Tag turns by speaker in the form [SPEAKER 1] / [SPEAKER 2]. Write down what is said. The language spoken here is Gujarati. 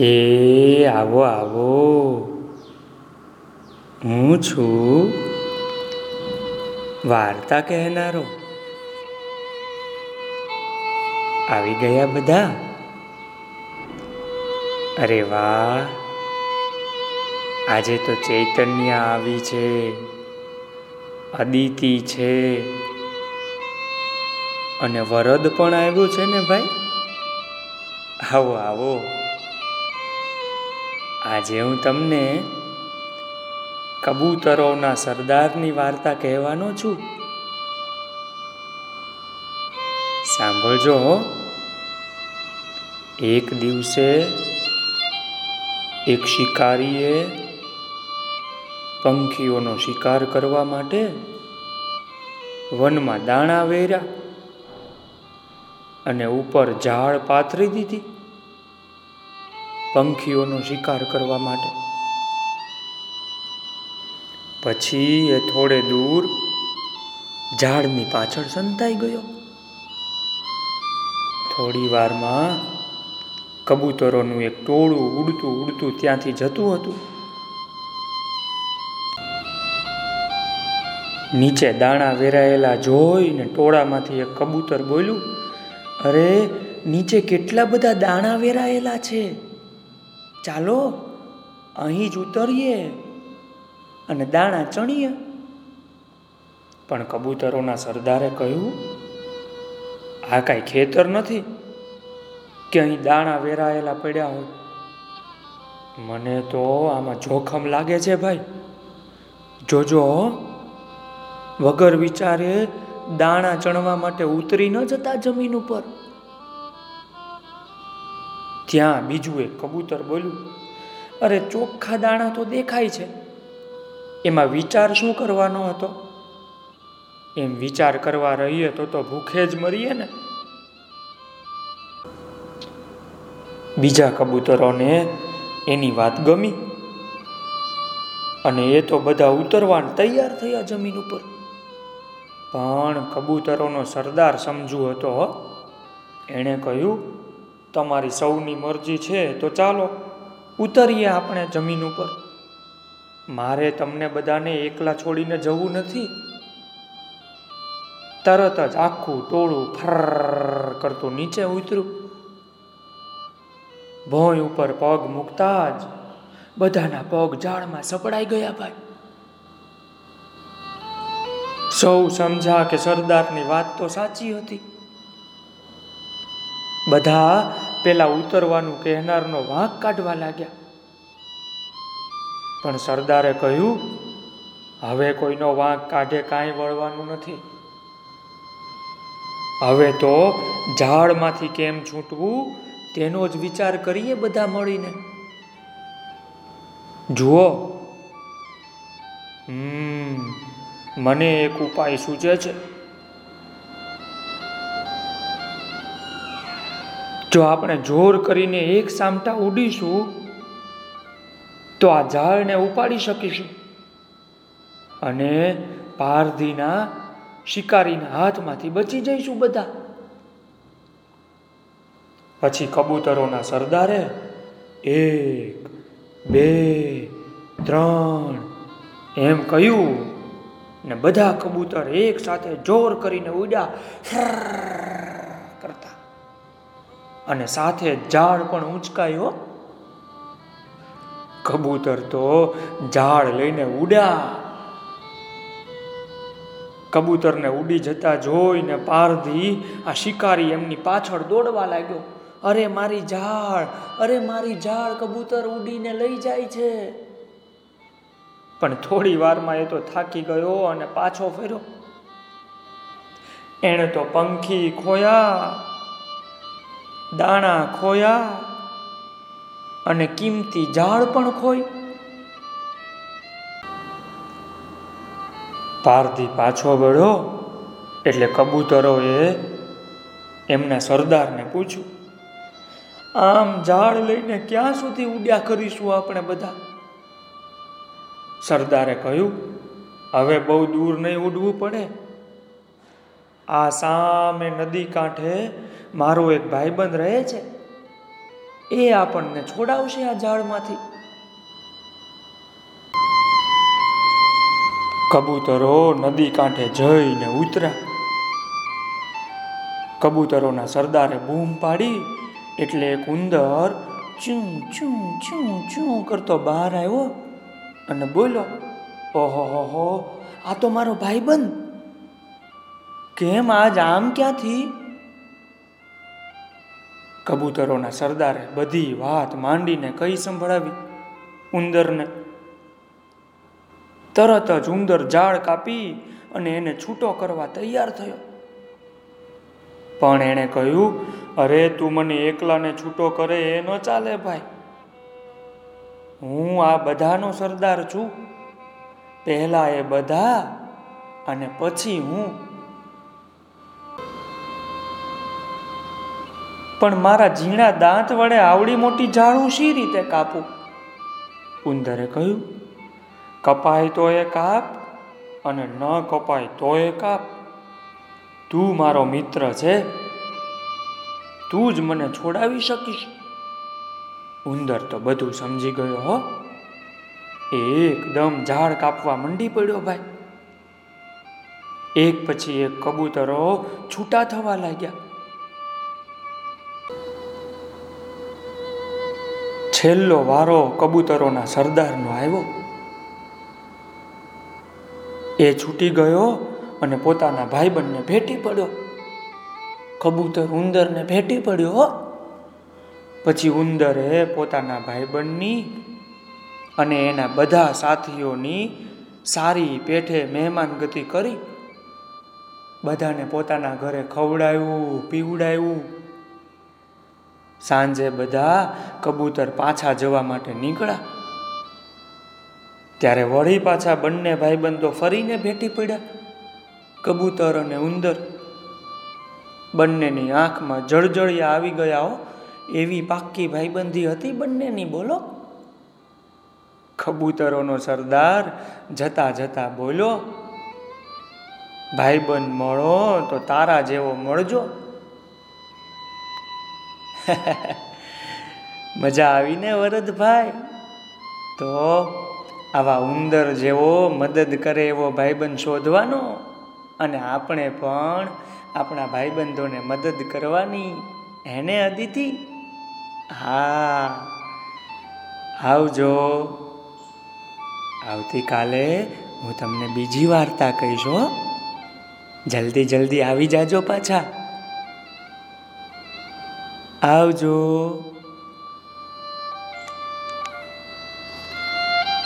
[SPEAKER 1] એ આવો આવો. હું છું વાર્તા કહેનારો. આવી ગયા બધા? અરે વાહ! આજે તો ચૈતન્ય આવી છે, અદિતિ છે. અને વરદ પણ આવ્યું છે ને ભાઈ? આવો આવો. આજે હું તમને કબૂતરોના સરદારની વાર્તા કહેવાનો છું. સાંભળજો એક દિવસે એક શિકારીએ પંખીઓનો શિકાર કરવા માટે વનમાં દાણા વેર્યા અને ઉપર ઝાડ પાથરી દીધી. પંખીઓનો શિકાર કરવા માટે. પછી એ થોડે દૂર ઝાડની પાછળ સંતાઈ ગયો. થોડી વારમાં કબૂતરોનું એક ટોળું ઉડતું ઉડતું ત્યાંથી જતું હતું. નીચે દાણા વેરાયેલા જોઈને ટોળામાંથી એક કબૂતર બોલ્યું, અરે, નીચે કેટલા બધા દાણા વેરાયેલા છે? ચાલો, અહીં જ ઉતરીએ અને દાણા ચણીએ. પણ કબૂતરોના સરદારે કહ્યું, આ કાંઈ ખેતર નથી કે અહીં દાણા વેરાયેલા પડ્યા હોય. મને તો આમાં જોખમ લાગે છે ભાઈ. જોજો, વગર વિચારે દાણા ચણવા માટે ઉતરી ન જતા જમીન ઉપર. ત્યાં બીજું એક કબૂતર બોલ્યું, અરે ચોખ્ખા દાણા તો દેખાય છે. એમાં વિચાર શું કરવાનો હતો? એમ વિચાર કરવા રહીએ તો તો ભૂખે જ મરીએ ને. બીજા કબૂતરોને એની વાત ગમી અને એ તો બધા ઉતરવા તૈયાર થયા જમીન ઉપર. પણ કબૂતરોનો સરદાર સમજુ હતો, એણે કહ્યું તમારી સૌની મરજી છે, તો ચાલો ઉતરીએ આપણે જમીન ઉપર. મારે તમને બધાને એકલા છોડીને જવું નથી. તરત જ આખું ટોળું ફર કરતું નીચે ઉતર્યું. ભોંય ઉપર પગ મૂકતા જ બધાના પગ ઝાડમાં સપડાઈ ગયા ભાઈ. સૌ સમજા કે સરદારની વાત તો સાચી હતી. બધા પેલા ઉતરવાનું કહેનારનો વાંક કાઢવા લાગ્યા. પણ સરદારે કહ્યું, હવે કોઈનો વાંક કાઢે કાંઈ વળવાનું નથી. હવે તો ઝાડમાંથી કેમ છૂટવું, તેનો જ વિચાર કરીએ બધા મળીને. જુઓ. હમ, મને એક ઉપાય સૂચે છે. જો આપણે જોર કરીને એક સામટા ઉડીશું, તો આ ઝાડને ઉપાડી શકીશું. અને પારધીના શિકારીના હાથમાંથી બચી જઈશું બધા. પછી કબૂતરોના સરદારે એક, બે, ત્રણ એમ કહ્યું ને બધા કબૂતર એક સાથે જોર કરીને ઉડ્યા. કરતા. અને સાથે ઝાડ પણ ઉંચકાયો કબૂતર તો ઝાડ લઈને ઉડ્યા. કબૂતરને ઉડી જતા જોઈને પારધી આ શિકારી એમની પાછળ દોડવા લાગ્યો. અરે મારી ઝાડ, અરે મારી ઝાડ, કબૂતર ઉડીને લઈ જાય છે. પણ થોડી વારમાં એ તો થાકી ગયો અને પાછો ફેર્યો. એણે તો પંખી ખોયા. દાણા ખોયા અને કિંમતી ઝાડ પણ ખોઈ. પારથી પાછો વળ્યો એટલે કબૂતરોએ એમના સરદારને પૂછ્યું, આમ ઝાડ લઈને ક્યાં સુધી ઉડ્યા કરીશું આપણે બધા? સરદારે કહ્યું, હવે બહુ દૂર નહીં ઉડવું પડે. આ સામે નદી કાંઠે મારો એક ભાઈબંધ રહે છે. એ આપણને છોડાવશે આ ઝાડમાંથી. કબૂતરો નદી કાંઠે જઈને ઉતર્યા કબૂતરોના સરદારે બૂમ પાડી એટલે એક ઉંદર ચું ચું, ચૂં, ચું કરતો બહાર આવ્યો અને બોલો ઓહો હો, આ તો મારો ભાઈબંધ. કેમ આજ આમ ક્યાંથી? કબૂતરોના સરદારે બધી વાત માંડીને કઈ સંભળાવી? ઉંદરને. તરત જ ઉંદર ઝાડ કાપી અને એને છૂટો કરવા તૈયાર થયો. પણ એણે કહ્યું, અરે તું મને એકલાને છૂટો કરે એ ન ચાલે ભાઈ. હું આ બધાનો સરદાર છું. પહેલા એ બધા અને પછી હું. પણ મારા ઝીણા દાંત વડે આવડી મોટી ઝાડ શી રીતે કાપું? ઉંદરે કહ્યું, કપાય તો એ કાપ અને ન કપાય તો એ કાપ. તું મારો મિત્ર છે. તું જ મને છોડાવી શકીશ. ઉંદર તો બધું સમજી ગયો, હો. એકદમ ઝાડ કાપવા મંડી પડ્યો ભાઈ. એક પછી એક કબૂતરો છૂટા થવા લાગ્યા. છેલ્લો વારો કબૂતરોના સરદારનો આવ્યો. એ છૂટી ગયો અને પોતાના ભાઈબંધને ભેટી પડ્યો. કબૂતર ઉંદરને ભેટી પડ્યો પછી ઉંદરે પોતાના ભાઈબંધની અને એના બધા સાથીઓની સારી પેઠે મહેમાન ગતિ કરી. બધાને પોતાના ઘરે ખવડાવ્યું પીવડાવ્યું સાંજે બધા કબૂતર પાછા જવા માટે નીકળ્યા. ત્યારે વળી પાછા બંને ભાઈબંધો ફરીને ભેટી પડ્યા. કબૂતર અને ઉંદર બંનેની આંખમાં જળજળિયા આવી ગયા હો. એવી પાક્કી ભાઈબંધી હતી બંનેની, બોલો. કબૂતરોનો સરદાર જતા જતા બોલો ભાઈબંધ મળો તો તારા જેવો મળજો. મજા આવીને વરદભાઈ? તો આવા ઉંદર જેવો મદદ કરે એવો ભાઈબંધ શોધવાનો અને આપણે પણ આપણા ભાઈબંધોને મદદ કરવાની એને અદિતિ? હા. આવજો. આવતીકાલે હું તમને બીજી વાર્તા કહીશ હો. જલ્દી જલ્દી આવી જાજો પાછા. આવજો.